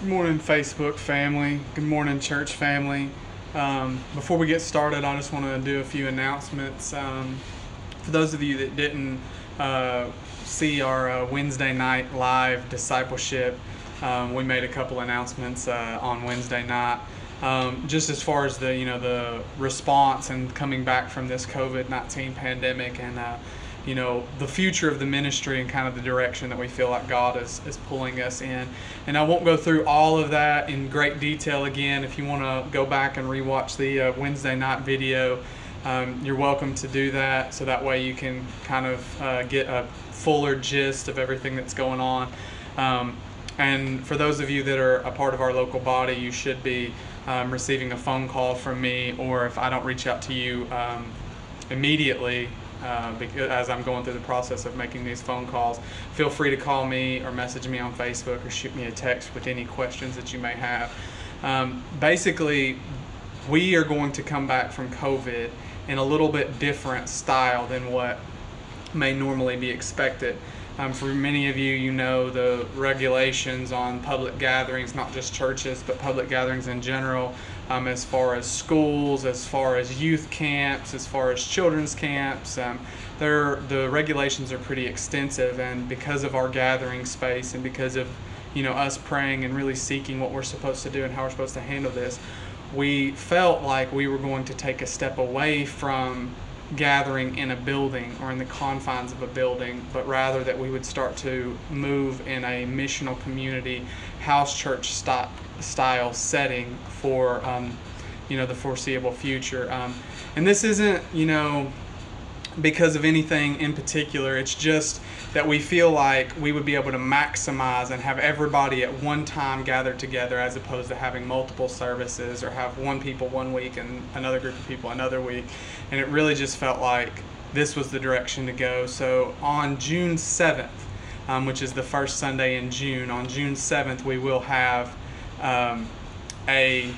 Good morning, Facebook family. Good morning, church family. Um, before we get started, I just want to do a few announcements. Um, for those of you that didn't uh, see our uh, Wednesday night live discipleship, um, we made a couple announcements uh, on Wednesday night. Um, just as far as the you know the response and coming back from this COVID nineteen pandemic and uh, you know the future of the ministry and kind of the direction that we feel like God is, is pulling us in. And I won't go through all of that in great detail again. If you want to go back and rewatch the uh, Wednesday night video, um, you're welcome to do that. So that way you can kind of uh, get a fuller gist of everything that's going on. Um, and for those of you that are a part of our local body, you should be um, receiving a phone call from me, or if I don't reach out to you um, immediately, uh, because, as I'm going through the process of making these phone calls. Feel free to call me or message me on Facebook or shoot me a text with any questions that you may have. Um, basically, we are going to come back from COVID in a little bit different style than what may normally be expected. Um, for many of you, you know the regulations on public gatherings, not just churches, but public gatherings in general, um, as far as schools, as far as youth camps, as far as children's camps. Um, the regulations are pretty extensive, and because of our gathering space and because of you know us praying and really seeking what we're supposed to do and how we're supposed to handle this, we felt like we were going to take a step away from gathering in a building or in the confines of a building, but rather that we would start to move in a missional community, house church style, style setting for um, you know the foreseeable future. Um, and this isn't you know because of anything in particular. It's just that we feel like we would be able to maximize and have everybody at one time gathered together as opposed to having multiple services or have one people one week and another group of people another week. And it really just felt like this was the direction to go. So on June 7th, um, which is the first Sunday in June, on June 7th, we will have um, a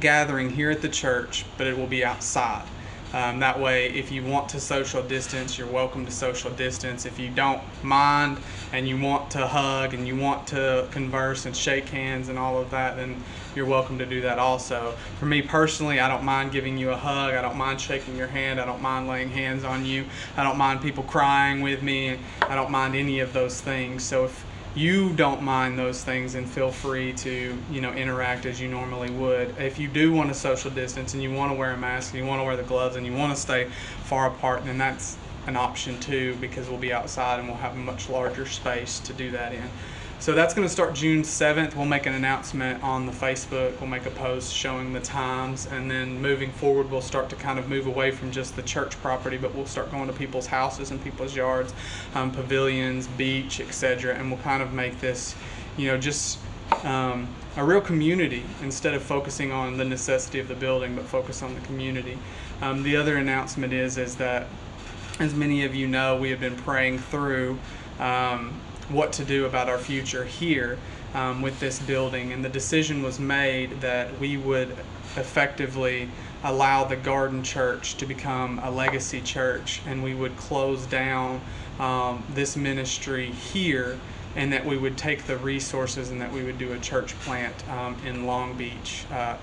gathering here at the church, but it will be outside. Um, that way, if you want to social distance, you're welcome to social distance. If you don't mind and you want to hug and you want to converse and shake hands and all of that, then you're welcome to do that also. For me personally, I don't mind giving you a hug. I don't mind shaking your hand. I don't mind laying hands on you. I don't mind people crying with me. I don't mind any of those things. So if you don't mind those things and feel free to you know interact as you normally would. If you do want to social distance and you want to wear a mask and you want to wear the gloves and you want to stay far apart then that's an option too because we'll be outside and we'll have a much larger space to do that in so that's going to start June 7th. We'll make an announcement on the Facebook. We'll make a post showing the times. And then moving forward, we'll start to kind of move away from just the church property, but we'll start going to people's houses and people's yards, um, pavilions, beach, etc. And we'll kind of make this, you know, just um, a real community instead of focusing on the necessity of the building, but focus on the community. Um, the other announcement is is that, as many of you know, we have been praying through um, what to do about our future here um, with this building. And the decision was made that we would effectively allow the Garden Church to become a legacy church and we would close down um, this ministry here and that we would take the resources and that we would do a church plant um, in Long Beach. Uh,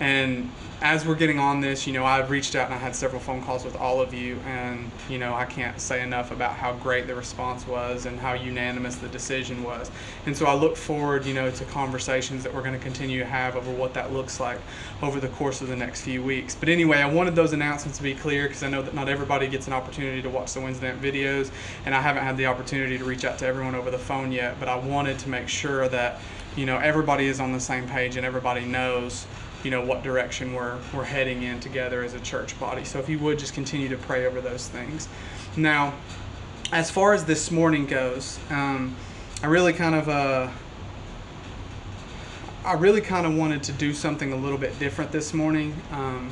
and as we're getting on this, you know, I've reached out and I had several phone calls with all of you, and you know, I can't say enough about how great the response was and how unanimous the decision was. And so I look forward, you know, to conversations that we're going to continue to have over what that looks like over the course of the next few weeks. But anyway, I wanted those announcements to be clear because I know that not everybody gets an opportunity to watch the Wednesday night videos, and I haven't had the opportunity to reach out to everyone over the phone yet. But I wanted to make sure that you know everybody is on the same page and everybody knows you know what direction we're we're heading in together as a church body. So if you would just continue to pray over those things. Now, as far as this morning goes, um, I really kind of uh, I really kind of wanted to do something a little bit different this morning, um,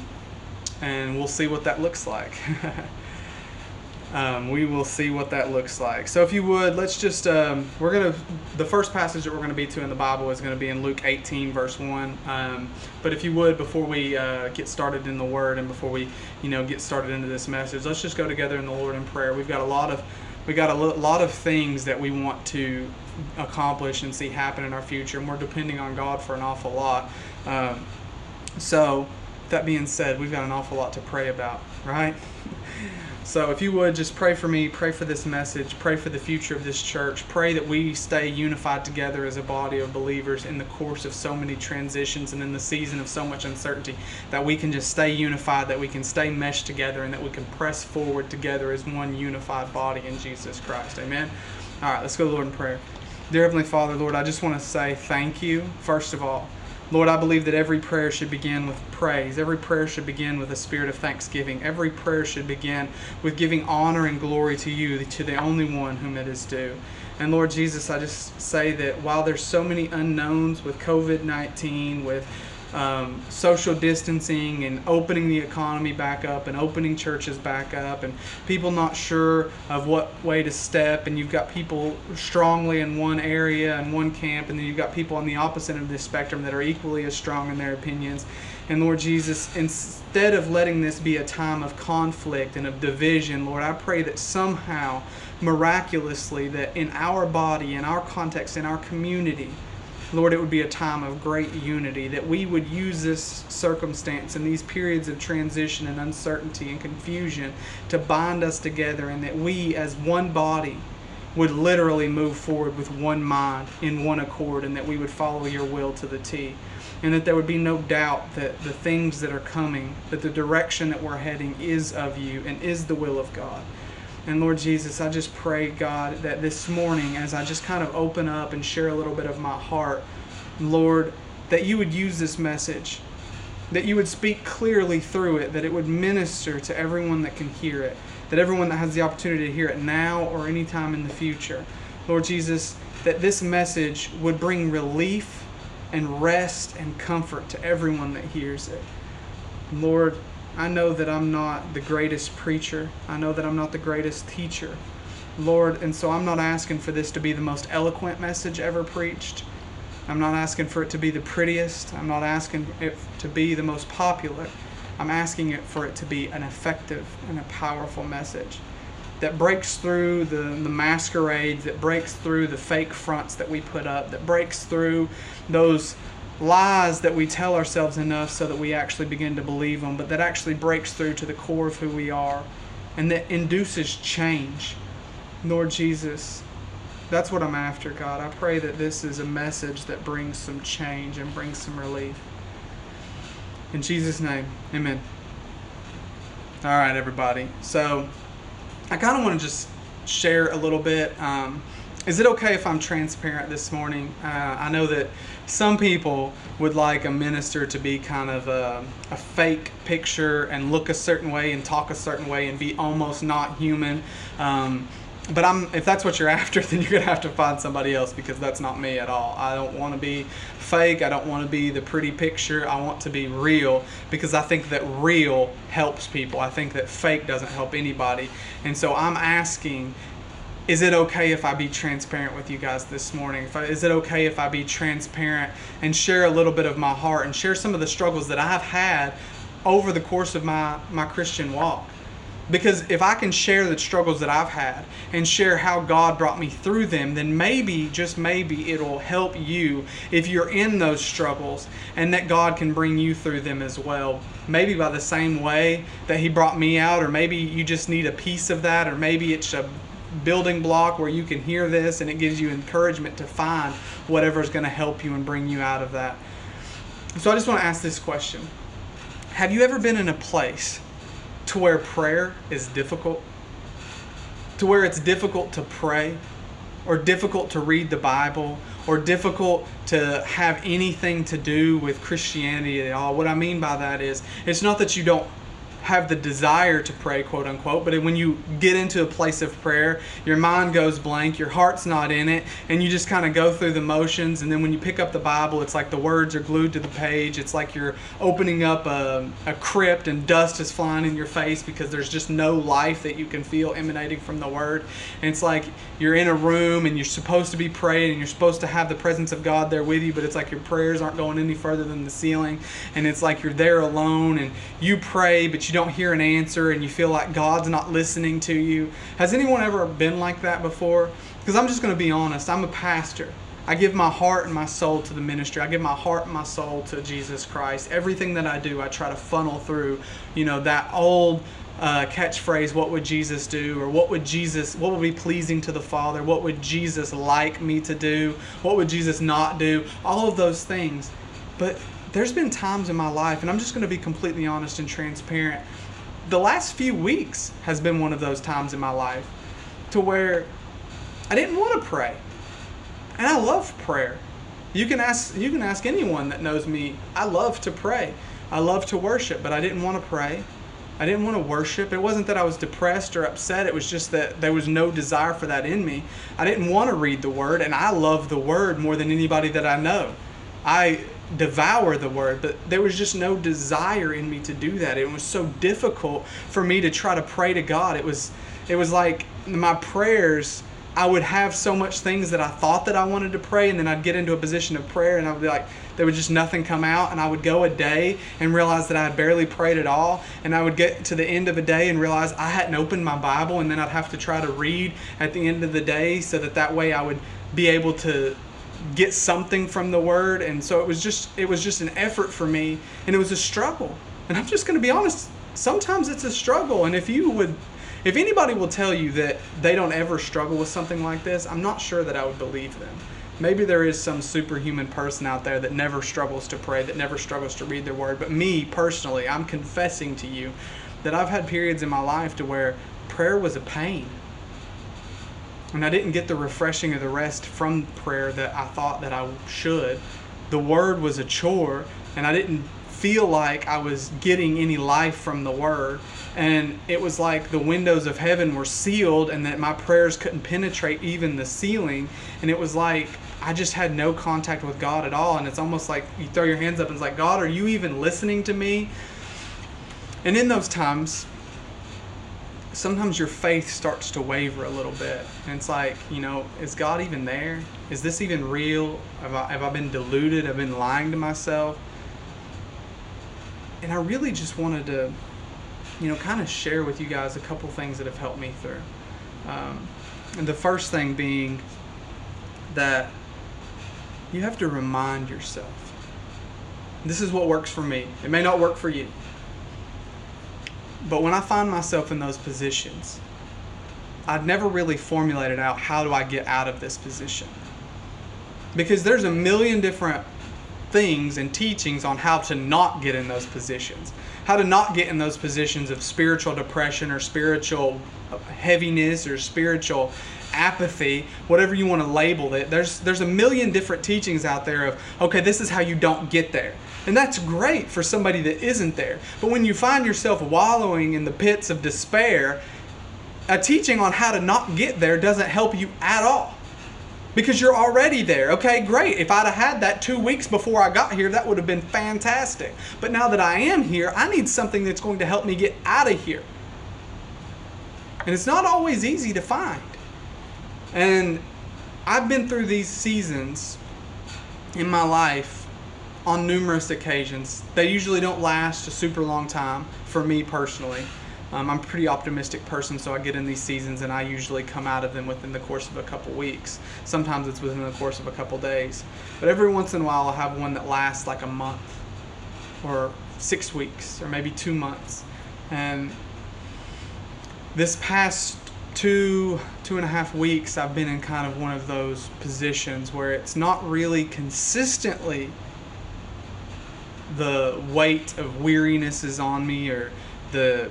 and we'll see what that looks like. um, we will see what that looks like. So, if you would, let's just, um, we're going to, the first passage that we're going to be to in the Bible is going to be in Luke 18, verse 1. Um, but if you would, before we uh, get started in the Word and before we, you know, get started into this message, let's just go together in the Lord in prayer. We've got a lot of, we got a lot of things that we want to accomplish and see happen in our future. And we're depending on God for an awful lot. Um, so, that being said, we've got an awful lot to pray about, right? So if you would just pray for me, pray for this message, pray for the future of this church, pray that we stay unified together as a body of believers in the course of so many transitions and in the season of so much uncertainty, that we can just stay unified, that we can stay meshed together, and that we can press forward together as one unified body in Jesus Christ. Amen. All right, let's go, Lord, in prayer. Dear Heavenly Father, Lord, I just want to say thank you, first of all. Lord, I believe that every prayer should begin with praise. Every prayer should begin with a spirit of thanksgiving. Every prayer should begin with giving honor and glory to you, to the only one whom it is due. And Lord Jesus, I just say that while there's so many unknowns with COVID 19, with um, social distancing and opening the economy back up and opening churches back up and people not sure of what way to step and you've got people strongly in one area and one camp and then you've got people on the opposite of this spectrum that are equally as strong in their opinions. And lord jesus instead of letting this be a time of conflict and of division lord i pray that somehow miraculously that in our body in our context in our community Lord, it would be a time of great unity, that we would use this circumstance and these periods of transition and uncertainty and confusion to bind us together, and that we, as one body, would literally move forward with one mind in one accord, and that we would follow your will to the T. And that there would be no doubt that the things that are coming, that the direction that we're heading is of you and is the will of God. And Lord Jesus, I just pray, God, that this morning, as I just kind of open up and share a little bit of my heart, Lord, that you would use this message, that you would speak clearly through it, that it would minister to everyone that can hear it, that everyone that has the opportunity to hear it now or anytime in the future. Lord Jesus, that this message would bring relief and rest and comfort to everyone that hears it. Lord, I know that I'm not the greatest preacher. I know that I'm not the greatest teacher. Lord, and so I'm not asking for this to be the most eloquent message ever preached. I'm not asking for it to be the prettiest. I'm not asking it to be the most popular. I'm asking it for it to be an effective and a powerful message that breaks through the, the masquerades, that breaks through the fake fronts that we put up, that breaks through those lies that we tell ourselves enough so that we actually begin to believe them, but that actually breaks through to the core of who we are and that induces change. Lord Jesus, that's what I'm after, God. I pray that this is a message that brings some change and brings some relief. In Jesus' name, amen. All right, everybody. So I kind of want to just share a little bit. Um, is it okay if I'm transparent this morning? Uh, I know that some people would like a minister to be kind of a, a, fake picture and look a certain way and talk a certain way and be almost not human. Um, but I'm if that's what you're after, then you're gonna have to find somebody else because that's not me at all. I don't want to be fake. I don't want to be the pretty picture. I want to be real because I think that real helps people. I think that fake doesn't help anybody. And so I'm asking is it okay if I be transparent with you guys this morning? I, is it okay if I be transparent and share a little bit of my heart and share some of the struggles that I've had over the course of my, my Christian walk? Because if I can share the struggles that I've had and share how God brought me through them, then maybe, just maybe, it'll help you if you're in those struggles and that God can bring you through them as well. Maybe by the same way that He brought me out, or maybe you just need a piece of that, or maybe it's a building block where you can hear this and it gives you encouragement to find whatever is going to help you and bring you out of that. So I just want to ask this question Have you ever been in a place to where prayer is difficult? To where it's difficult to pray? Or difficult to read the Bible? Or difficult to have anything to do with Christianity at all? What I mean by that is, it's not that you don't have the desire to pray, quote unquote, but when you get into a place of prayer, your mind goes blank, your heart's not in it, and you just kind of go through the motions. And then when you pick up the Bible, it's like the words are glued to the page. It's like you're opening up a, a crypt and dust is flying in your face because there's just no life that you can feel emanating from the Word. And it's like you're in a room and you're supposed to be praying and you're supposed to have the presence of God there with you, but it's like your prayers aren't going any further than the ceiling. And it's like you're there alone and you pray, but you you don't hear an answer and you feel like God's not listening to you. Has anyone ever been like that before? Because I'm just going to be honest, I'm a pastor. I give my heart and my soul to the ministry. I give my heart and my soul to Jesus Christ. Everything that I do, I try to funnel through, you know, that old uh, catchphrase, what would Jesus do? Or what would Jesus, what would be pleasing to the Father? What would Jesus like me to do? What would Jesus not do? All of those things. But there's been times in my life, and I'm just going to be completely honest and transparent. The last few weeks has been one of those times in my life to where I didn't want to pray. And I love prayer. You can ask you can ask anyone that knows me. I love to pray. I love to worship, but I didn't want to pray. I didn't want to worship. It wasn't that I was depressed or upset. It was just that there was no desire for that in me. I didn't want to read the word, and I love the word more than anybody that I know. I devour the word, but there was just no desire in me to do that. It was so difficult for me to try to pray to God. It was it was like my prayers I would have so much things that I thought that I wanted to pray, and then I'd get into a position of prayer, and I would be like, there would just nothing come out, and I would go a day and realize that I had barely prayed at all, and I would get to the end of a day and realize I hadn't opened my Bible, and then I'd have to try to read at the end of the day, so that that way I would be able to get something from the Word, and so it was just it was just an effort for me, and it was a struggle, and I'm just going to be honest. Sometimes it's a struggle, and if you would if anybody will tell you that they don't ever struggle with something like this, I'm not sure that I would believe them. Maybe there is some superhuman person out there that never struggles to pray, that never struggles to read their word. But me personally, I'm confessing to you that I've had periods in my life to where prayer was a pain. And I didn't get the refreshing of the rest from prayer that I thought that I should. The word was a chore, and I didn't feel like I was getting any life from the word. And it was like the windows of heaven were sealed and that my prayers couldn't penetrate even the ceiling. And it was like i just had no contact with god at all. And it's almost like you throw your hands up and it's like god are you even listening to me? And in those times sometimes your faith starts to waver a little bit and it's like you know is god even there is this even real have i, have I been deluded Have i've been lying to myself and i really just wanted to you know, kind of share with you guys a couple things that have helped me through. Um, and the first thing being that you have to remind yourself. This is what works for me. It may not work for you. But when I find myself in those positions, I'd never really formulated out how do I get out of this position. Because there's a million different things and teachings on how to not get in those positions how to not get in those positions of spiritual depression or spiritual heaviness or spiritual apathy, whatever you want to label it. There's there's a million different teachings out there of okay, this is how you don't get there. And that's great for somebody that isn't there. But when you find yourself wallowing in the pits of despair, a teaching on how to not get there doesn't help you at all because you're already there. Okay, great. If I'd have had that two weeks before I got here, that would have been fantastic. But now that I am here, I need something that's going to help me get out of here. And it's not always easy to find. And I've been through these seasons in my life on numerous occasions. They usually don't last a super long time for me personally. Um, I'm a pretty optimistic person, so I get in these seasons and I usually come out of them within the course of a couple weeks. Sometimes it's within the course of a couple days. But every once in a while, I'll have one that lasts like a month or six weeks or maybe two months. And this past two, two and a half weeks, I've been in kind of one of those positions where it's not really consistently the weight of weariness is on me or the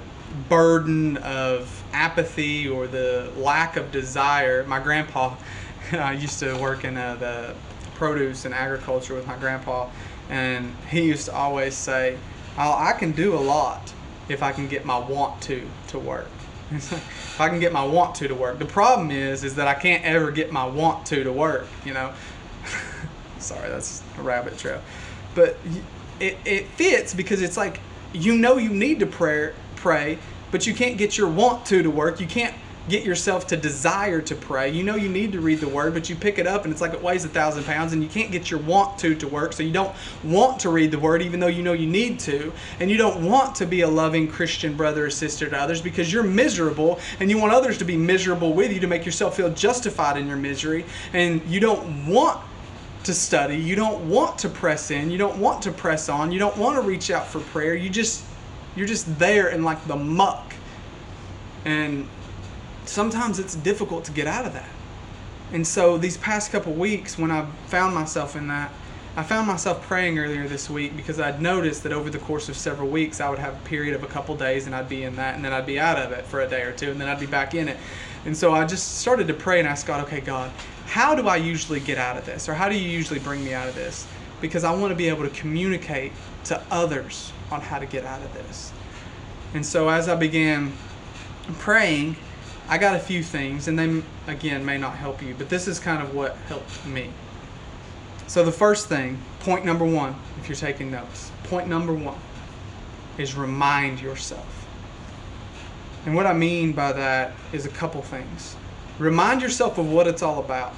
burden of apathy or the lack of desire. My grandpa, I used to work in uh, the produce and agriculture with my grandpa, and he used to always say, I can do a lot if I can get my want to to work. if I can get my want to to work. The problem is, is that I can't ever get my want to to work. You know, sorry, that's a rabbit trail, but it it fits because it's like you know you need to pray pray, but you can't get your want to to work. You can't get yourself to desire to pray. You know you need to read the word, but you pick it up and it's like it weighs a thousand pounds and you can't get your want to to work. So you don't want to read the word even though you know you need to. And you don't want to be a loving Christian brother or sister to others because you're miserable and you want others to be miserable with you to make yourself feel justified in your misery. And you don't want to study. You don't want to press in. You don't want to press on. You don't want to reach out for prayer. You just you're just there in like the muck. And sometimes it's difficult to get out of that. And so these past couple weeks when I found myself in that, I found myself praying earlier this week because I'd noticed that over the course of several weeks I would have a period of a couple days and I'd be in that and then I'd be out of it for a day or two and then I'd be back in it. And so I just started to pray and ask God, okay, God, how do I usually get out of this? Or how do you usually bring me out of this? Because I want to be able to communicate to others on how to get out of this. And so as I began praying, I got a few things, and they, again, may not help you, but this is kind of what helped me. So the first thing, point number one, if you're taking notes, point number one is remind yourself. And what I mean by that is a couple things. Remind yourself of what it's all about.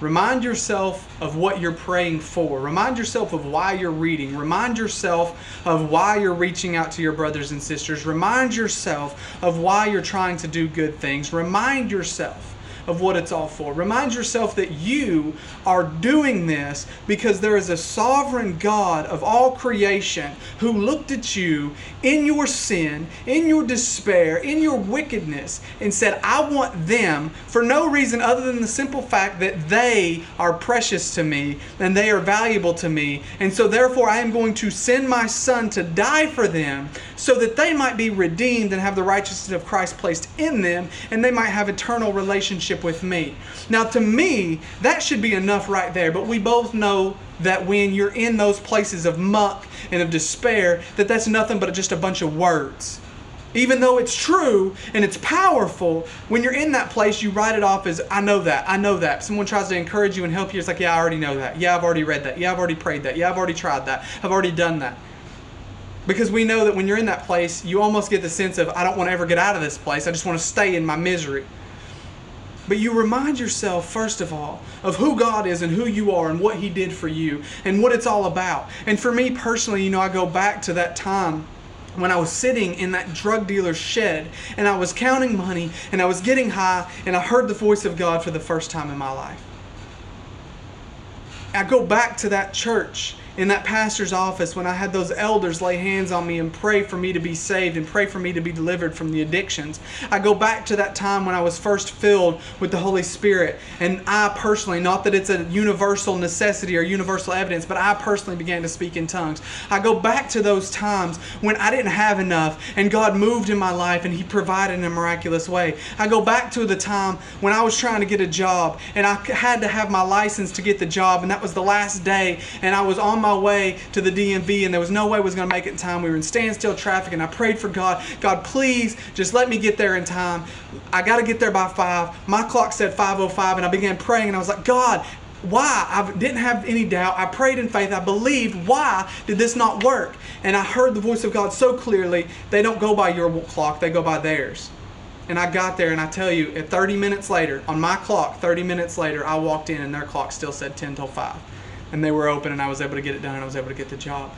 Remind yourself of what you're praying for. Remind yourself of why you're reading. Remind yourself of why you're reaching out to your brothers and sisters. Remind yourself of why you're trying to do good things. Remind yourself of what it's all for. Remind yourself that you are doing this because there is a sovereign God of all creation who looked at you in your sin, in your despair, in your wickedness, and said, I want them for no reason other than the simple fact that they are precious to me and they are valuable to me. And so, therefore, I am going to send my son to die for them so that they might be redeemed and have the righteousness of Christ placed in them and they might have eternal relationship relationship with me. Now, to me, that should be enough right there, but we both know that when you're in those places of muck and of despair, that that's nothing but just a bunch of words. Even though it's true and it's powerful, when you're in that place, you write it off as, I know that, I know that. Someone tries to encourage you and help you, it's like, yeah, I already know that. Yeah, I've already read that. Yeah, I've already prayed that. Yeah, I've already tried that. I've already done that. Because we know that when you're in that place, you almost get the sense of, I don't want to ever get out of this place. I just want to stay in my misery. But you remind yourself, first of all, of who God is and who you are and what He did for you and what it's all about. And for me personally, you know, I go back to that time when I was sitting in that drug dealer's shed and I was counting money and I was getting high and I heard the voice of God for the first time in my life. I go back to that church in that pastor's office when I had those elders lay hands on me and pray for me to be saved and pray for me to be delivered from the addictions. I go back to that time when I was first filled with the Holy Spirit. And I personally, not that it's a universal necessity or universal evidence, but I personally began to speak in tongues. I go back to those times when I didn't have enough and God moved in my life and He provided in a miraculous way. I go back to the time when I was trying to get a job and I had to have my license to get the job, and that was the last day, and I was on my way to the DMV and there was no way I was going to make it in time. We were in standstill traffic and I prayed for God, God, please just let me get there in time. I got to get there by 5. My clock said 5:05 and I began praying and I was like, God, why? I didn't have any doubt. I prayed in faith. I believed. Why did this not work? And I heard the voice of God so clearly. They don't go by your clock, they go by theirs. And I got there, and I tell you, at 30 minutes later, on my clock, 30 minutes later, I walked in, and their clock still said 10 till 5 and they were open and I was able to get it done and I was able to get the job.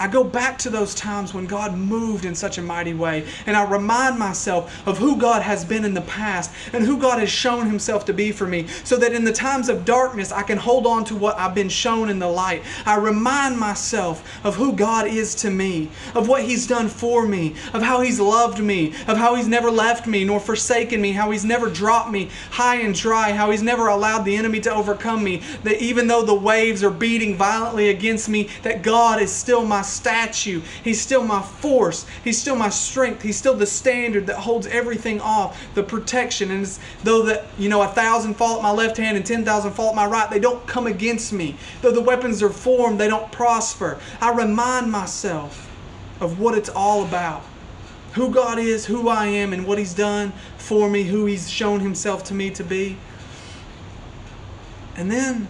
I go back to those times when God moved in such a mighty way, and I remind myself of who God has been in the past and who God has shown Himself to be for me, so that in the times of darkness I can hold on to what I've been shown in the light. I remind myself of who God is to me, of what He's done for me, of how He's loved me, of how He's never left me nor forsaken me, how He's never dropped me high and dry, how He's never allowed the enemy to overcome me, that even though the waves are beating violently against me, that God is still my statue. He's still my force. He's still my strength. He's still the standard that holds everything off, the protection. And though that, you know, a thousand fall at my left hand and ten thousand fall at my right, they don't come against me. Though the weapons are formed, they don't prosper. I remind myself of what it's all about. Who God is, who I am, and what He's done for me, who He's shown Himself to me to be. And then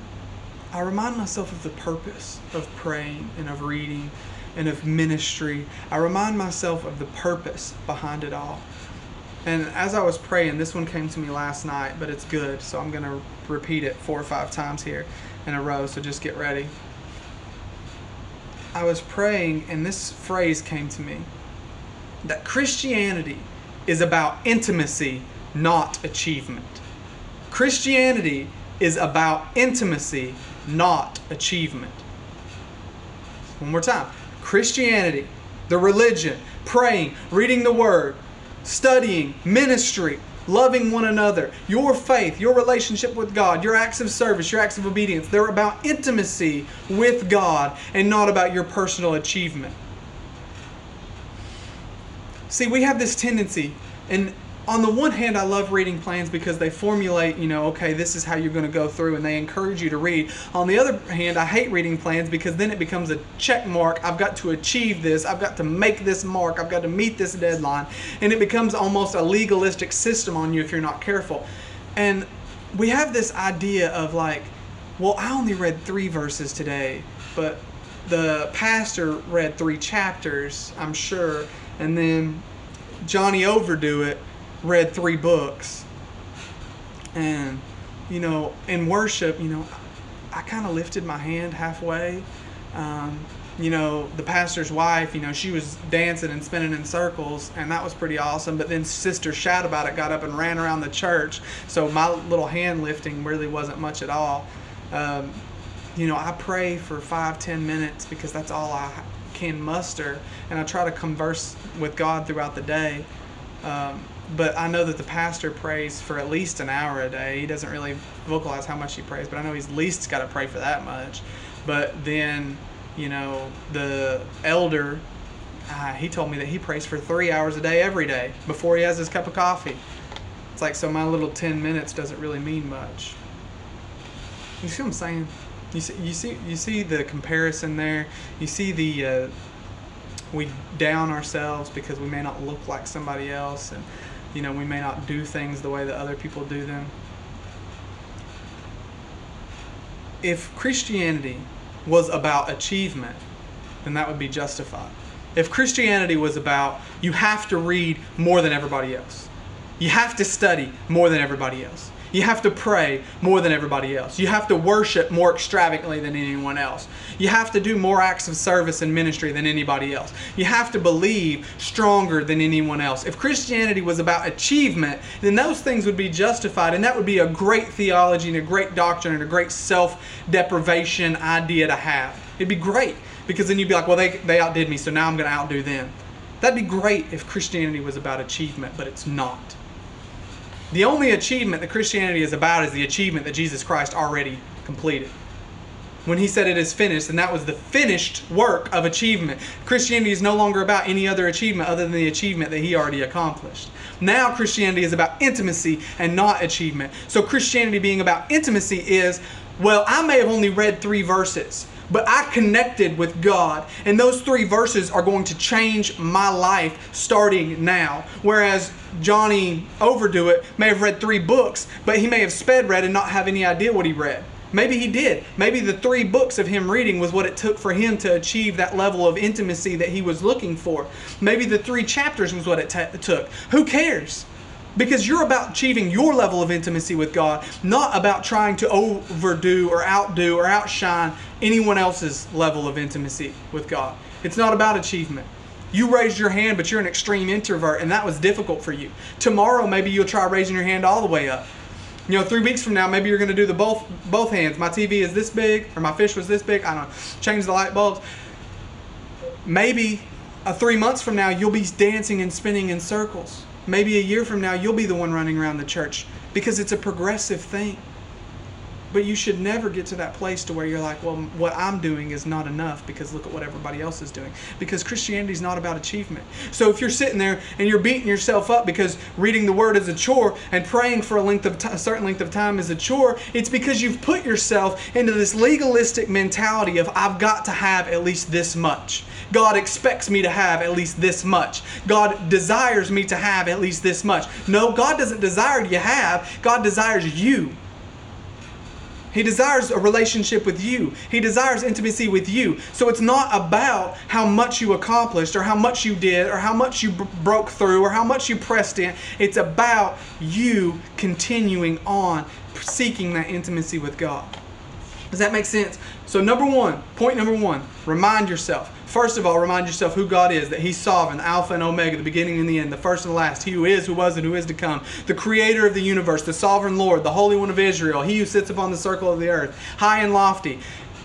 I remind myself of the purpose of praying and of reading and of ministry. I remind myself of the purpose behind it all. And as I was praying, this one came to me last night, but it's good, so I'm going to repeat it four or five times here in a row, so just get ready. I was praying, and this phrase came to me that Christianity is about intimacy, not achievement. Christianity is about intimacy, not achievement. One more time. Christianity, the religion, praying, reading the word, studying, ministry, loving one another, your faith, your relationship with God, your acts of service, your acts of obedience, they're about intimacy with God and not about your personal achievement. See, we have this tendency, and on the one hand, I love reading plans because they formulate, you know, okay, this is how you're going to go through, and they encourage you to read. On the other hand, I hate reading plans because then it becomes a check mark. I've got to achieve this. I've got to make this mark. I've got to meet this deadline. And it becomes almost a legalistic system on you if you're not careful. And we have this idea of like, well, I only read three verses today, but the pastor read three chapters, I'm sure, and then Johnny Overdo it read three books. And, you know, in worship, you know, I kind of lifted my hand halfway. Um, you know, the pastor's wife, you know, she was dancing and spinning in circles, and that was pretty awesome. But then Sister Shout About It got up and ran around the church, so my little hand lifting really wasn't much at all. Um, you know, I pray for five, ten minutes because that's all I can muster, and I try to converse with God throughout the day. Um, but I know that the pastor prays for at least an hour a day. He doesn't really vocalize how much he prays, but I know he's least got to pray for that much. But then, you know, the elder, uh, he told me that he prays for three hours a day every day before he has his cup of coffee. It's like, so my little 10 minutes doesn't really mean much. You see what I'm saying? You see, you see, you see the comparison there. You see the uh, we down ourselves because we may not look like somebody else, and you know, we may not do things the way that other people do them. If Christianity was about achievement, then that would be justified. If Christianity was about you have to read more than everybody else, you have to study more than everybody else, you have to pray more than everybody else. You have to worship more extravagantly than anyone else. You have to do more acts of service and ministry than anybody else. You have to believe stronger than anyone else. If Christianity was about achievement, then those things would be justified, and that would be a great theology and a great doctrine and a great self deprivation idea to have. It'd be great because then you'd be like, well, they, they outdid me, so now I'm going to outdo them. That'd be great if Christianity was about achievement, but it's not. The only achievement that Christianity is about is the achievement that Jesus Christ already completed. When he said it is finished, and that was the finished work of achievement. Christianity is no longer about any other achievement other than the achievement that he already accomplished. Now, Christianity is about intimacy and not achievement. So, Christianity being about intimacy is well, I may have only read three verses, but I connected with God. And those three verses are going to change my life starting now. Whereas Johnny Overdo It may have read three books, but he may have sped read and not have any idea what he read. Maybe he did. Maybe the three books of him reading was what it took for him to achieve that level of intimacy that he was looking for. Maybe the three chapters was what it t- took. Who cares? Because you're about achieving your level of intimacy with God, not about trying to overdo or outdo or outshine anyone else's level of intimacy with God. It's not about achievement. You raised your hand, but you're an extreme introvert, and that was difficult for you. Tomorrow, maybe you'll try raising your hand all the way up. You know, three weeks from now, maybe you're going to do the both both hands. My TV is this big, or my fish was this big. I don't know. Change the light bulbs. Maybe uh, three months from now, you'll be dancing and spinning in circles. Maybe a year from now, you'll be the one running around the church because it's a progressive thing. But you should never get to that place to where you're like, well, what I'm doing is not enough because look at what everybody else is doing. Because Christianity is not about achievement. So if you're sitting there and you're beating yourself up because reading the Word is a chore and praying for a length of t- a certain length of time is a chore, it's because you've put yourself into this legalistic mentality of I've got to have at least this much. God expects me to have at least this much. God desires me to have at least this much. No, God doesn't desire you have. God desires you He desires a relationship with you. He desires intimacy with you. So it's not about how much you accomplished or how much you did or how much you b- broke through or how much you pressed in. It's about you continuing on seeking that intimacy with God. Does that make sense? So, number one, point number one, remind yourself. First of all, remind yourself who God is, that He's sovereign, the Alpha and Omega, the beginning and the end, the first and the last, He who is, who was, and who is to come, the Creator of the universe, the sovereign Lord, the Holy One of Israel, He who sits upon the circle of the earth, high and lofty.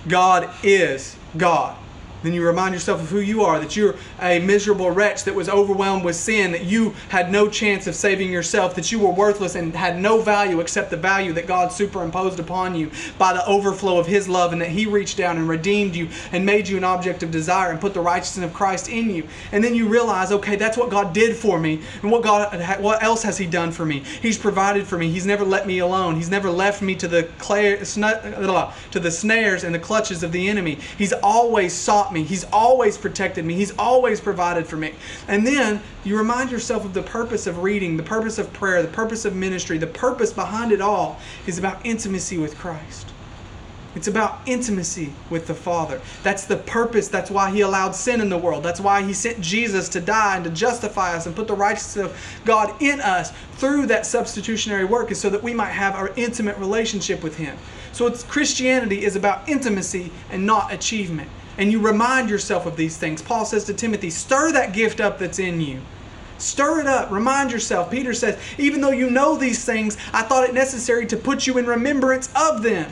God is God. Then you remind yourself of who you are, that you're a miserable wretch that was overwhelmed with sin, that you had no chance of saving yourself, that you were worthless and had no value except the value that God superimposed upon you by the overflow of His love, and that He reached down and redeemed you and made you an object of desire and put the righteousness of Christ in you. And then you realize, okay, that's what God did for me, and what God, what else has He done for me? He's provided for me. He's never let me alone. He's never left me to the to the snares and the clutches of the enemy. He's always sought me. He's always protected me. He's always provided for me. And then you remind yourself of the purpose of reading, the purpose of prayer, the purpose of ministry, the purpose behind it all is about intimacy with Christ. It's about intimacy with the Father. That's the purpose. That's why He allowed sin in the world. That's why He sent Jesus to die and to justify us and put the righteousness of God in us through that substitutionary work, is so that we might have our intimate relationship with Him. So Christianity is about intimacy and not achievement and you remind yourself of these things. Paul says to Timothy, stir that gift up that's in you. Stir it up. Remind yourself. Peter says, even though you know these things, I thought it necessary to put you in remembrance of them.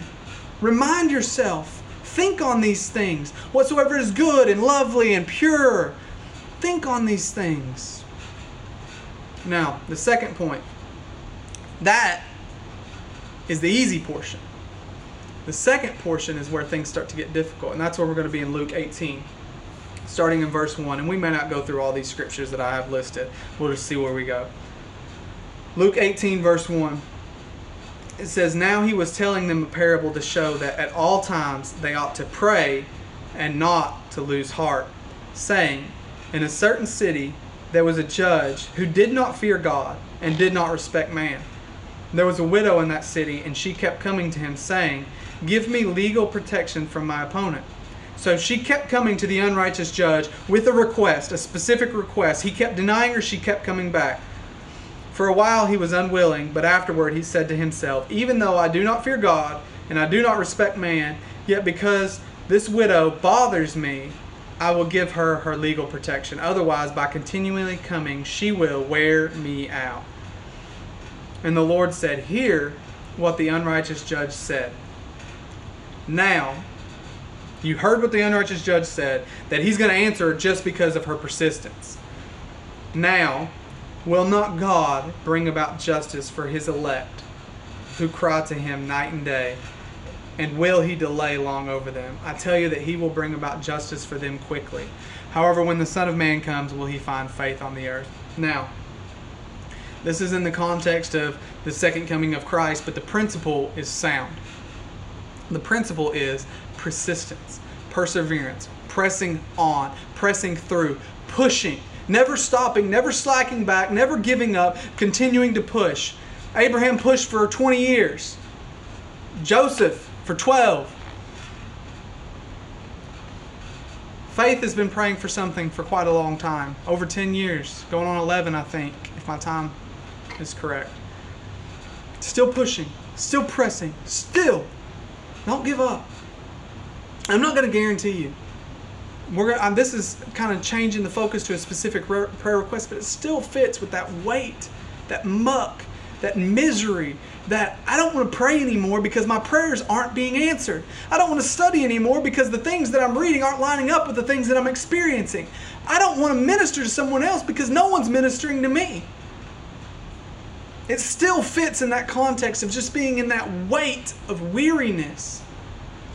Remind yourself. Think on these things. Whatsoever is good and lovely and pure, think on these things. Now, the second point. That is the easy portion. The second portion is where things start to get difficult, and that's where we're going to be in Luke 18, starting in verse 1. And we may not go through all these scriptures that I have listed, we'll just see where we go. Luke 18, verse 1. It says, Now he was telling them a parable to show that at all times they ought to pray and not to lose heart, saying, In a certain city there was a judge who did not fear God and did not respect man. There was a widow in that city, and she kept coming to him, saying, Give me legal protection from my opponent. So she kept coming to the unrighteous judge with a request, a specific request. He kept denying her, she kept coming back. For a while he was unwilling, but afterward he said to himself, Even though I do not fear God, and I do not respect man, yet because this widow bothers me, I will give her her legal protection. Otherwise, by continually coming, she will wear me out. And the Lord said, Hear what the unrighteous judge said. Now, you heard what the unrighteous judge said, that he's going to answer just because of her persistence. Now, will not God bring about justice for his elect who cry to him night and day? And will he delay long over them? I tell you that he will bring about justice for them quickly. However, when the Son of Man comes, will he find faith on the earth? Now, this is in the context of the second coming of Christ, but the principle is sound. The principle is persistence, perseverance, pressing on, pressing through, pushing, never stopping, never slacking back, never giving up, continuing to push. Abraham pushed for 20 years, Joseph for 12. Faith has been praying for something for quite a long time over 10 years, going on 11, I think, if my time is correct. Still pushing, still pressing, still don't give up. I'm not going to guarantee you. We're gonna, this is kind of changing the focus to a specific prayer request, but it still fits with that weight, that muck, that misery, that I don't want to pray anymore because my prayers aren't being answered. I don't want to study anymore because the things that I'm reading aren't lining up with the things that I'm experiencing. I don't want to minister to someone else because no one's ministering to me. It still fits in that context of just being in that weight of weariness.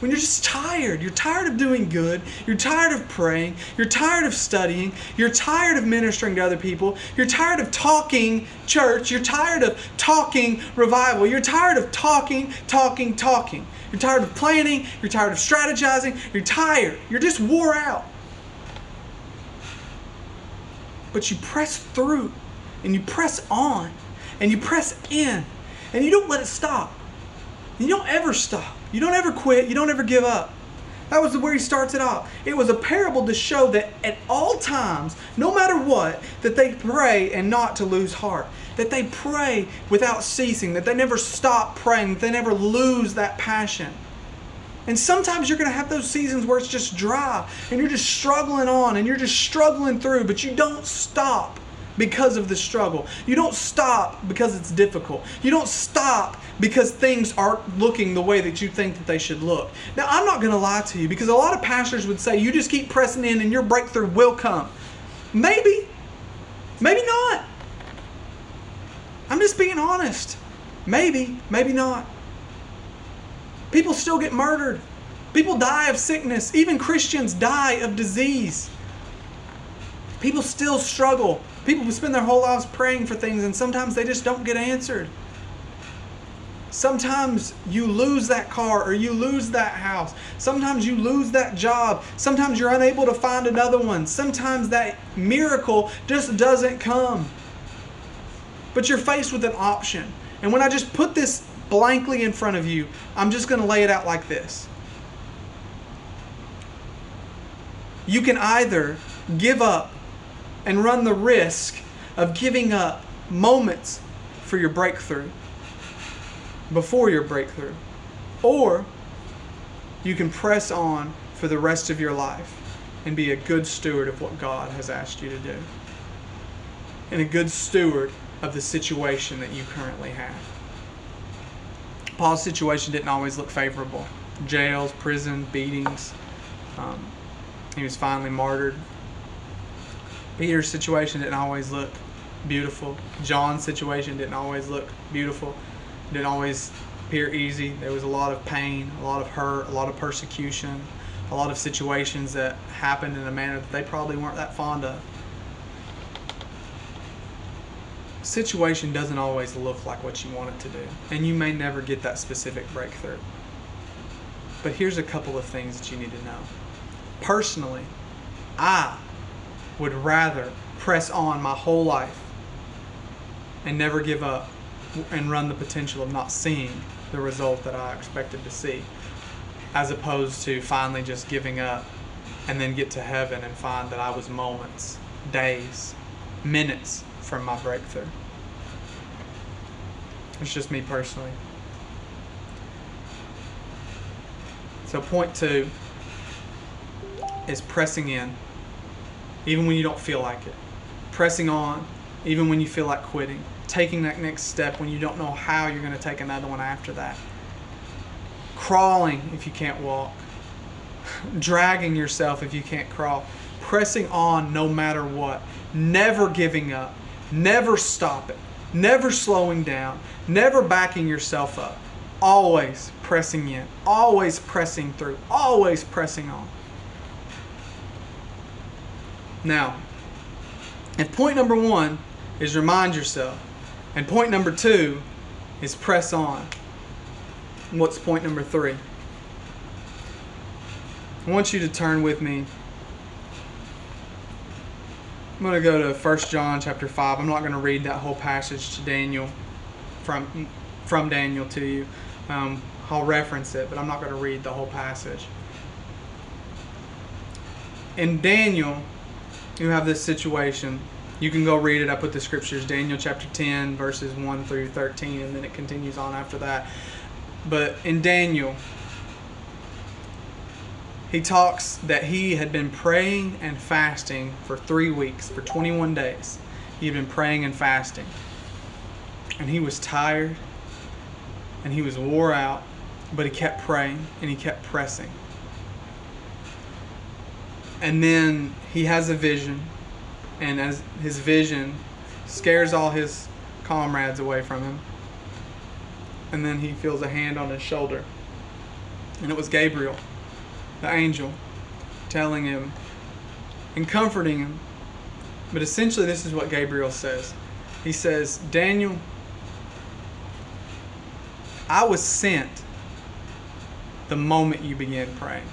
When you're just tired, you're tired of doing good, you're tired of praying, you're tired of studying, you're tired of ministering to other people, you're tired of talking church, you're tired of talking revival, you're tired of talking, talking, talking. You're tired of planning, you're tired of strategizing, you're tired, you're just wore out. But you press through and you press on and you press in and you don't let it stop. You don't ever stop. You don't ever quit. You don't ever give up. That was where he starts it off. It was a parable to show that at all times, no matter what, that they pray and not to lose heart. That they pray without ceasing, that they never stop praying, that they never lose that passion. And sometimes you're going to have those seasons where it's just dry and you're just struggling on and you're just struggling through, but you don't stop because of the struggle. You don't stop because it's difficult. You don't stop because things aren't looking the way that you think that they should look. Now, I'm not going to lie to you because a lot of pastors would say you just keep pressing in and your breakthrough will come. Maybe. Maybe not. I'm just being honest. Maybe, maybe not. People still get murdered. People die of sickness. Even Christians die of disease. People still struggle. People spend their whole lives praying for things and sometimes they just don't get answered. Sometimes you lose that car or you lose that house. Sometimes you lose that job. Sometimes you're unable to find another one. Sometimes that miracle just doesn't come. But you're faced with an option. And when I just put this blankly in front of you, I'm just going to lay it out like this. You can either give up and run the risk of giving up moments for your breakthrough before your breakthrough. Or you can press on for the rest of your life and be a good steward of what God has asked you to do. And a good steward of the situation that you currently have. Paul's situation didn't always look favorable jails, prison, beatings. Um, he was finally martyred Peter's situation didn't always look beautiful. John's situation didn't always look beautiful. Didn't always appear easy. There was a lot of pain, a lot of hurt, a lot of persecution, a lot of situations that happened in a manner that they probably weren't that fond of. Situation doesn't always look like what you want it to do, and you may never get that specific breakthrough. But here's a couple of things that you need to know. Personally, I would rather press on my whole life and never give up and run the potential of not seeing the result that I expected to see, as opposed to finally just giving up and then get to heaven and find that I was moments, days, minutes from my breakthrough. It's just me personally. So, point two is pressing in even when you don't feel like it. Pressing on, even when you feel like quitting. Taking that next step when you don't know how you're going to take another one after that. Crawling if you can't walk. Dragging yourself if you can't crawl. Pressing on no matter what. Never giving up. Never stopping. Never slowing down. Never backing yourself up. Always pressing in. Always pressing through. Always pressing on. Now, and point number one is remind yourself, and point number two is press on, what's point number three? I want you to turn with me. I'm going to go to 1 John chapter 5. I'm not going to read that whole passage to Daniel from from Daniel to you. Um, I'll reference it, but I'm not going to read the whole passage. In Daniel, you have this situation. You can go read it. I put the scriptures, Daniel chapter 10, verses 1 through 13, and then it continues on after that. But in Daniel, he talks that he had been praying and fasting for three weeks, for 21 days. He had been praying and fasting. And he was tired and he was wore out, but he kept praying and he kept pressing. And then he has a vision, and as his vision scares all his comrades away from him, and then he feels a hand on his shoulder. And it was Gabriel, the angel, telling him and comforting him. But essentially, this is what Gabriel says He says, Daniel, I was sent the moment you began praying.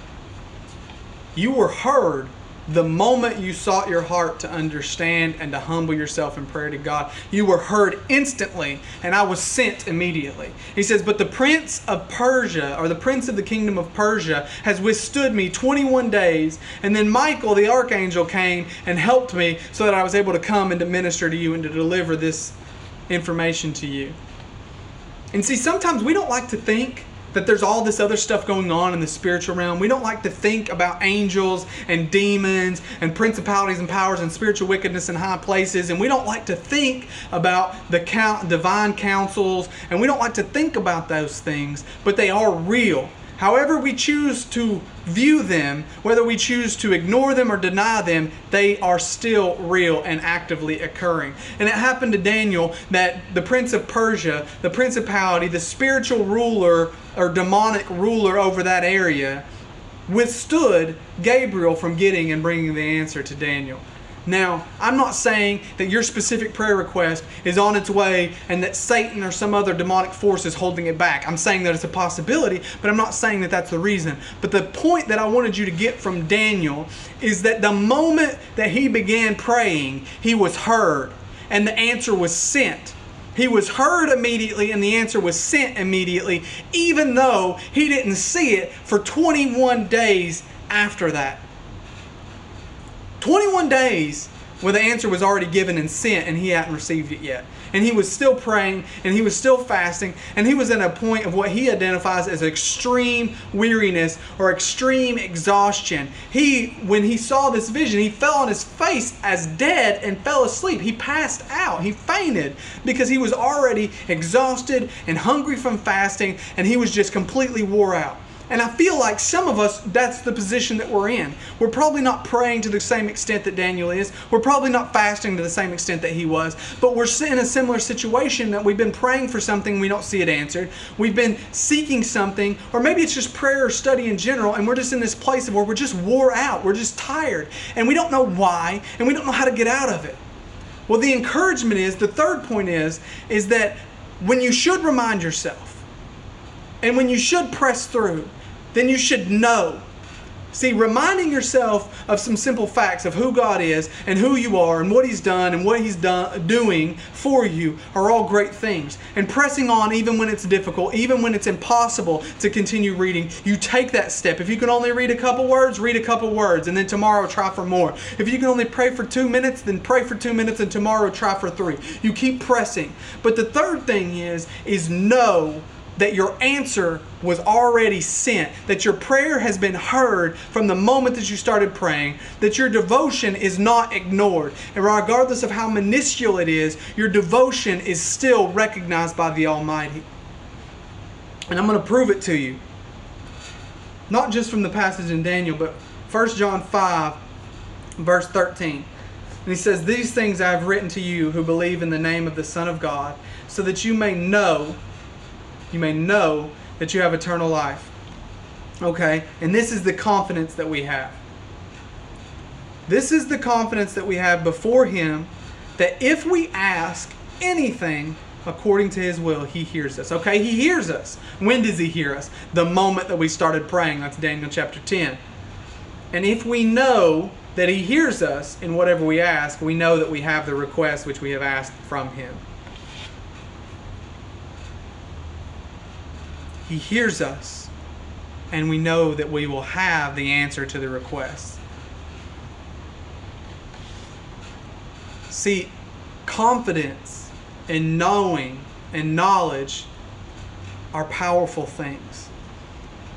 You were heard the moment you sought your heart to understand and to humble yourself in prayer to God, you were heard instantly, and I was sent immediately. He says, But the prince of Persia, or the prince of the kingdom of Persia, has withstood me 21 days. And then Michael, the archangel, came and helped me so that I was able to come and to minister to you and to deliver this information to you. And see, sometimes we don't like to think that there's all this other stuff going on in the spiritual realm. We don't like to think about angels and demons and principalities and powers and spiritual wickedness in high places. And we don't like to think about the count, divine councils. And we don't like to think about those things, but they are real. However, we choose to view them, whether we choose to ignore them or deny them, they are still real and actively occurring. And it happened to Daniel that the prince of Persia, the principality, the spiritual ruler or demonic ruler over that area, withstood Gabriel from getting and bringing the answer to Daniel. Now, I'm not saying that your specific prayer request is on its way and that Satan or some other demonic force is holding it back. I'm saying that it's a possibility, but I'm not saying that that's the reason. But the point that I wanted you to get from Daniel is that the moment that he began praying, he was heard and the answer was sent. He was heard immediately and the answer was sent immediately, even though he didn't see it for 21 days after that. 21 days where the answer was already given and sent and he hadn't received it yet. And he was still praying and he was still fasting and he was in a point of what he identifies as extreme weariness or extreme exhaustion. He, when he saw this vision, he fell on his face as dead and fell asleep. He passed out. He fainted because he was already exhausted and hungry from fasting and he was just completely wore out. And I feel like some of us, that's the position that we're in. We're probably not praying to the same extent that Daniel is. We're probably not fasting to the same extent that he was. But we're in a similar situation that we've been praying for something, we don't see it answered. We've been seeking something, or maybe it's just prayer or study in general, and we're just in this place of where we're just wore out. We're just tired. And we don't know why, and we don't know how to get out of it. Well, the encouragement is, the third point is, is that when you should remind yourself, and when you should press through, then you should know. See, reminding yourself of some simple facts of who God is and who you are and what He's done and what He's done, doing for you are all great things. And pressing on, even when it's difficult, even when it's impossible to continue reading, you take that step. If you can only read a couple words, read a couple words, and then tomorrow try for more. If you can only pray for two minutes, then pray for two minutes, and tomorrow try for three. You keep pressing. But the third thing is, is know that your answer was already sent, that your prayer has been heard from the moment that you started praying, that your devotion is not ignored. And regardless of how minuscule it is, your devotion is still recognized by the Almighty. And I'm going to prove it to you. Not just from the passage in Daniel, but 1 John 5, verse 13. And he says, These things I have written to you who believe in the name of the Son of God, so that you may know you may know that you have eternal life. Okay? And this is the confidence that we have. This is the confidence that we have before Him that if we ask anything according to His will, He hears us. Okay? He hears us. When does He hear us? The moment that we started praying. That's Daniel chapter 10. And if we know that He hears us in whatever we ask, we know that we have the request which we have asked from Him. He hears us, and we know that we will have the answer to the request. See, confidence and knowing and knowledge are powerful things.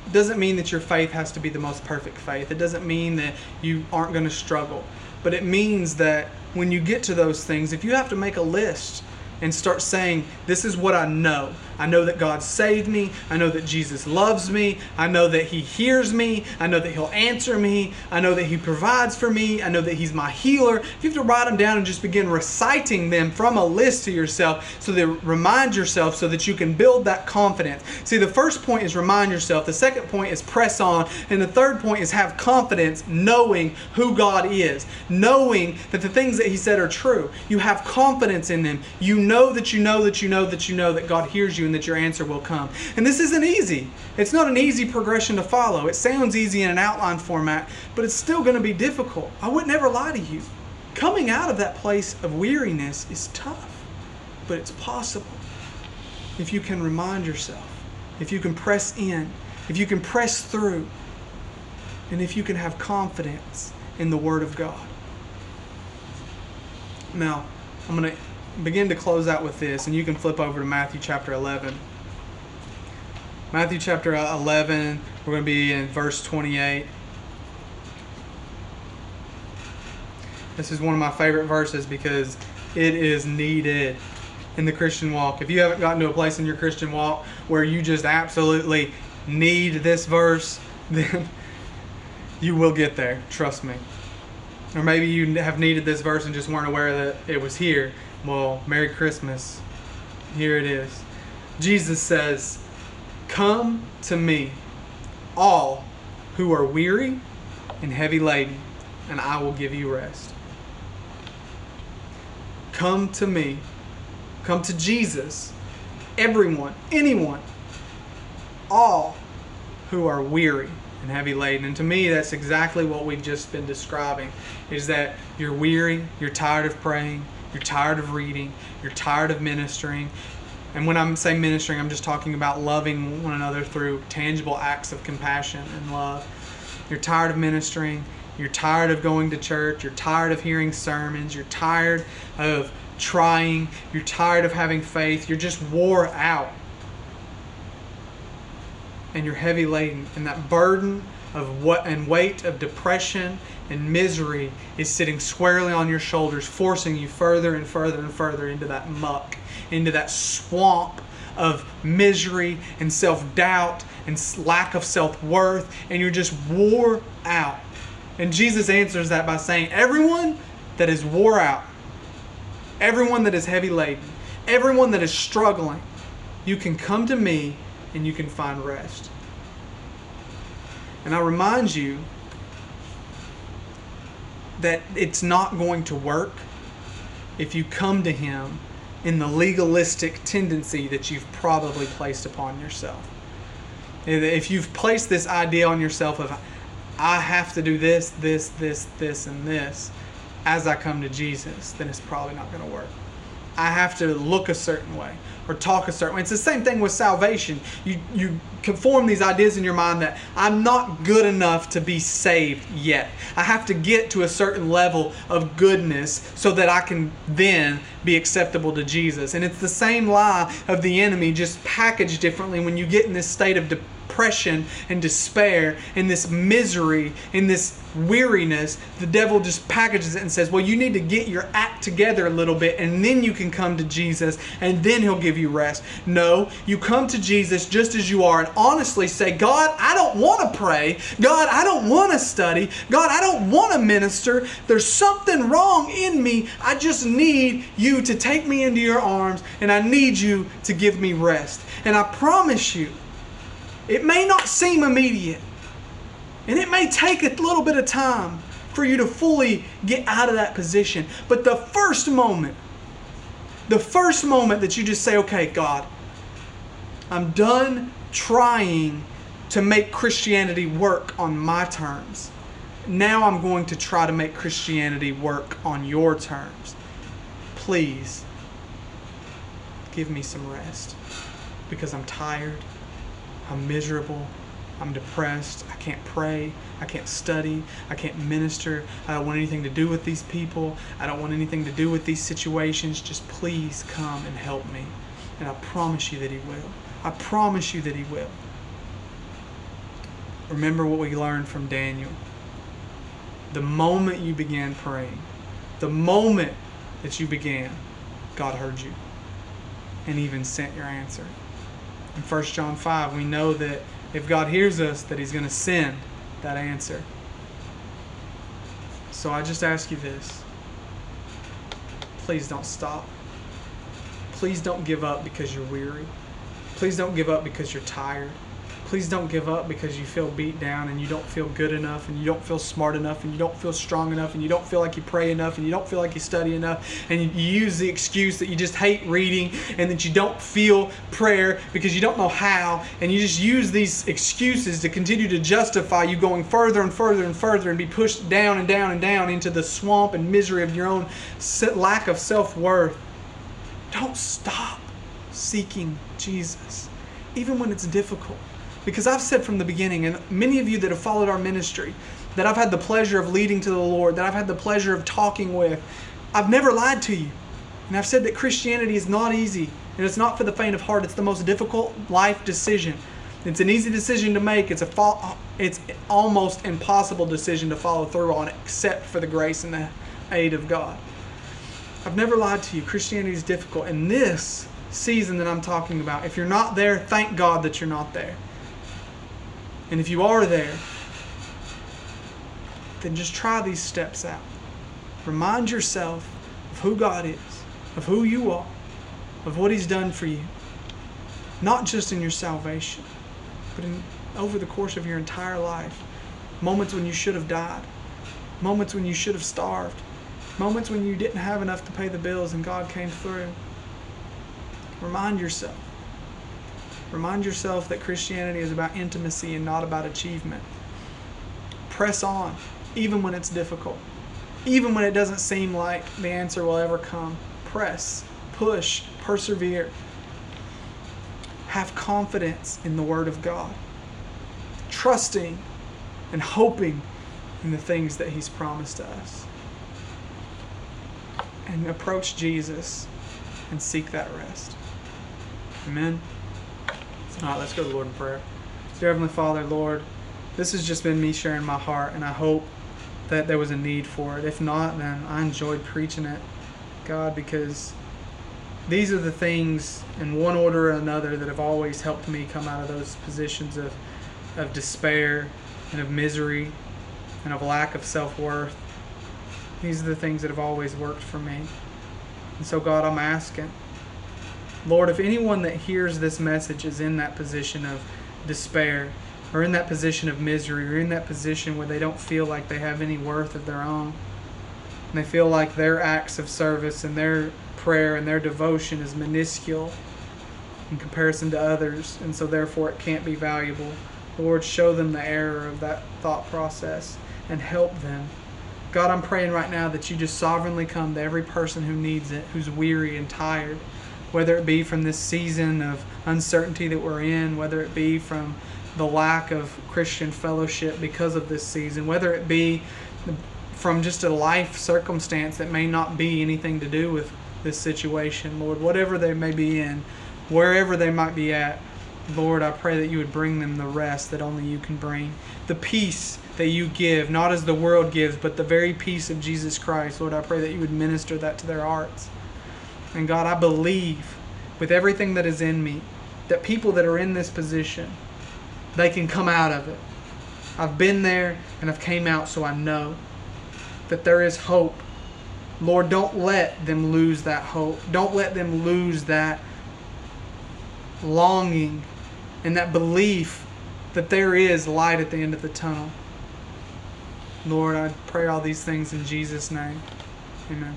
It doesn't mean that your faith has to be the most perfect faith. It doesn't mean that you aren't going to struggle. But it means that when you get to those things, if you have to make a list and start saying, This is what I know. I know that God saved me. I know that Jesus loves me. I know that He hears me. I know that He'll answer me. I know that He provides for me. I know that He's my healer. If you have to write them down and just begin reciting them from a list to yourself so that remind yourself so that you can build that confidence. See, the first point is remind yourself. The second point is press on. And the third point is have confidence knowing who God is, knowing that the things that He said are true. You have confidence in them. You know that you know that you know that you know that God hears you that your answer will come. And this isn't easy. It's not an easy progression to follow. It sounds easy in an outline format, but it's still going to be difficult. I would never lie to you. Coming out of that place of weariness is tough, but it's possible if you can remind yourself, if you can press in, if you can press through, and if you can have confidence in the Word of God. Now, I'm going to begin to close out with this, and you can flip over to Matthew chapter 11. Matthew chapter 11, we're going to be in verse 28. This is one of my favorite verses because it is needed in the Christian walk. If you haven't gotten to a place in your Christian walk where you just absolutely need this verse, then you will get there. Trust me. Or maybe you have needed this verse and just weren't aware that it was here. Well, Merry Christmas. Here it is. Jesus says, Come to me, all who are weary and heavy laden, and I will give you rest. Come to me. Come to Jesus. Everyone, anyone, all who are weary and heavy laden. And to me, that's exactly what we've just been describing is that you're weary, you're tired of praying, you're tired of reading, you're tired of ministering. And when I'm saying ministering, I'm just talking about loving one another through tangible acts of compassion and love. You're tired of ministering, you're tired of going to church, you're tired of hearing sermons, you're tired of trying, you're tired of having faith, you're just wore out. And you're heavy laden, and that burden of what and weight of depression and misery is sitting squarely on your shoulders, forcing you further and further and further into that muck, into that swamp of misery and self doubt and lack of self worth, and you're just wore out. And Jesus answers that by saying, Everyone that is wore out, everyone that is heavy laden, everyone that is struggling, you can come to me and you can find rest. And I remind you that it's not going to work if you come to Him in the legalistic tendency that you've probably placed upon yourself. If you've placed this idea on yourself of, I have to do this, this, this, this, and this as I come to Jesus, then it's probably not going to work. I have to look a certain way or talk a certain way. It's the same thing with salvation. You you conform these ideas in your mind that I'm not good enough to be saved yet. I have to get to a certain level of goodness so that I can then be acceptable to Jesus. And it's the same lie of the enemy just packaged differently when you get in this state of depression depression and despair, and this misery, and this weariness, the devil just packages it and says, Well, you need to get your act together a little bit and then you can come to Jesus and then he'll give you rest. No, you come to Jesus just as you are and honestly say, God, I don't want to pray. God, I don't want to study. God, I don't want to minister. There's something wrong in me. I just need you to take me into your arms and I need you to give me rest. And I promise you, it may not seem immediate, and it may take a little bit of time for you to fully get out of that position. But the first moment, the first moment that you just say, okay, God, I'm done trying to make Christianity work on my terms. Now I'm going to try to make Christianity work on your terms. Please give me some rest because I'm tired. I'm miserable. I'm depressed. I can't pray. I can't study. I can't minister. I don't want anything to do with these people. I don't want anything to do with these situations. Just please come and help me. And I promise you that He will. I promise you that He will. Remember what we learned from Daniel. The moment you began praying, the moment that you began, God heard you and even sent your answer in 1 John 5, we know that if God hears us, that He's going to send that answer. So I just ask you this. Please don't stop. Please don't give up because you're weary. Please don't give up because you're tired. Please don't give up because you feel beat down and you don't feel good enough and you don't feel smart enough and you don't feel strong enough and you don't feel like you pray enough and you don't feel like you study enough and you use the excuse that you just hate reading and that you don't feel prayer because you don't know how and you just use these excuses to continue to justify you going further and further and further and be pushed down and down and down into the swamp and misery of your own lack of self-worth. Don't stop seeking Jesus even when it's difficult because I've said from the beginning, and many of you that have followed our ministry, that I've had the pleasure of leading to the Lord, that I've had the pleasure of talking with, I've never lied to you. And I've said that Christianity is not easy, and it's not for the faint of heart. It's the most difficult life decision. It's an easy decision to make. It's a it's almost impossible decision to follow through on, except for the grace and the aid of God. I've never lied to you. Christianity is difficult, and this season that I'm talking about, if you're not there, thank God that you're not there. And if you are there, then just try these steps out. Remind yourself of who God is, of who you are, of what He's done for you. Not just in your salvation, but in, over the course of your entire life. Moments when you should have died, moments when you should have starved, moments when you didn't have enough to pay the bills and God came through. Remind yourself Remind yourself that Christianity is about intimacy and not about achievement. Press on, even when it's difficult. Even when it doesn't seem like the answer will ever come. Press, push, persevere. Have confidence in the Word of God. Trusting and hoping in the things that He's promised us. And approach Jesus and seek that rest. Amen. All right, let's go to the Lord in prayer. Dear Heavenly Father, Lord, this has just been me sharing my heart, and I hope that there was a need for it. If not, then I enjoyed preaching it, God, because these are the things in one order or another that have always helped me come out of those positions of, of despair and of misery and of lack of self worth. These are the things that have always worked for me. And so, God, I'm asking Lord, if anyone that hears this message is in that position of despair, or in that position of misery, or in that position where they don't feel like they have any worth of their own, and they feel like their acts of service and their prayer and their devotion is minuscule in comparison to others, and so therefore it can't be valuable. Lord, show them the error of that thought process and help them. God, I'm praying right now that you just sovereignly come to every person who needs it, who's weary and tired whether it be from this season of uncertainty that we're in, whether it be from the lack of Christian fellowship because of this season, whether it be from just a life circumstance that may not be anything to do with this situation, Lord, whatever they may be in, wherever they might be at, Lord, I pray that you would bring them the rest that only you can bring. The peace that you give, not as the world gives, but the very peace of Jesus Christ. Lord, I pray that you would minister that to their hearts. And God, I believe with everything that is in me that people that are in this position, they can come out of it. I've been there and I've came out so I know that there is hope. Lord, don't let them lose that hope. Don't let them lose that longing and that belief that there is light at the end of the tunnel. Lord, I pray all these things in Jesus' name. Amen.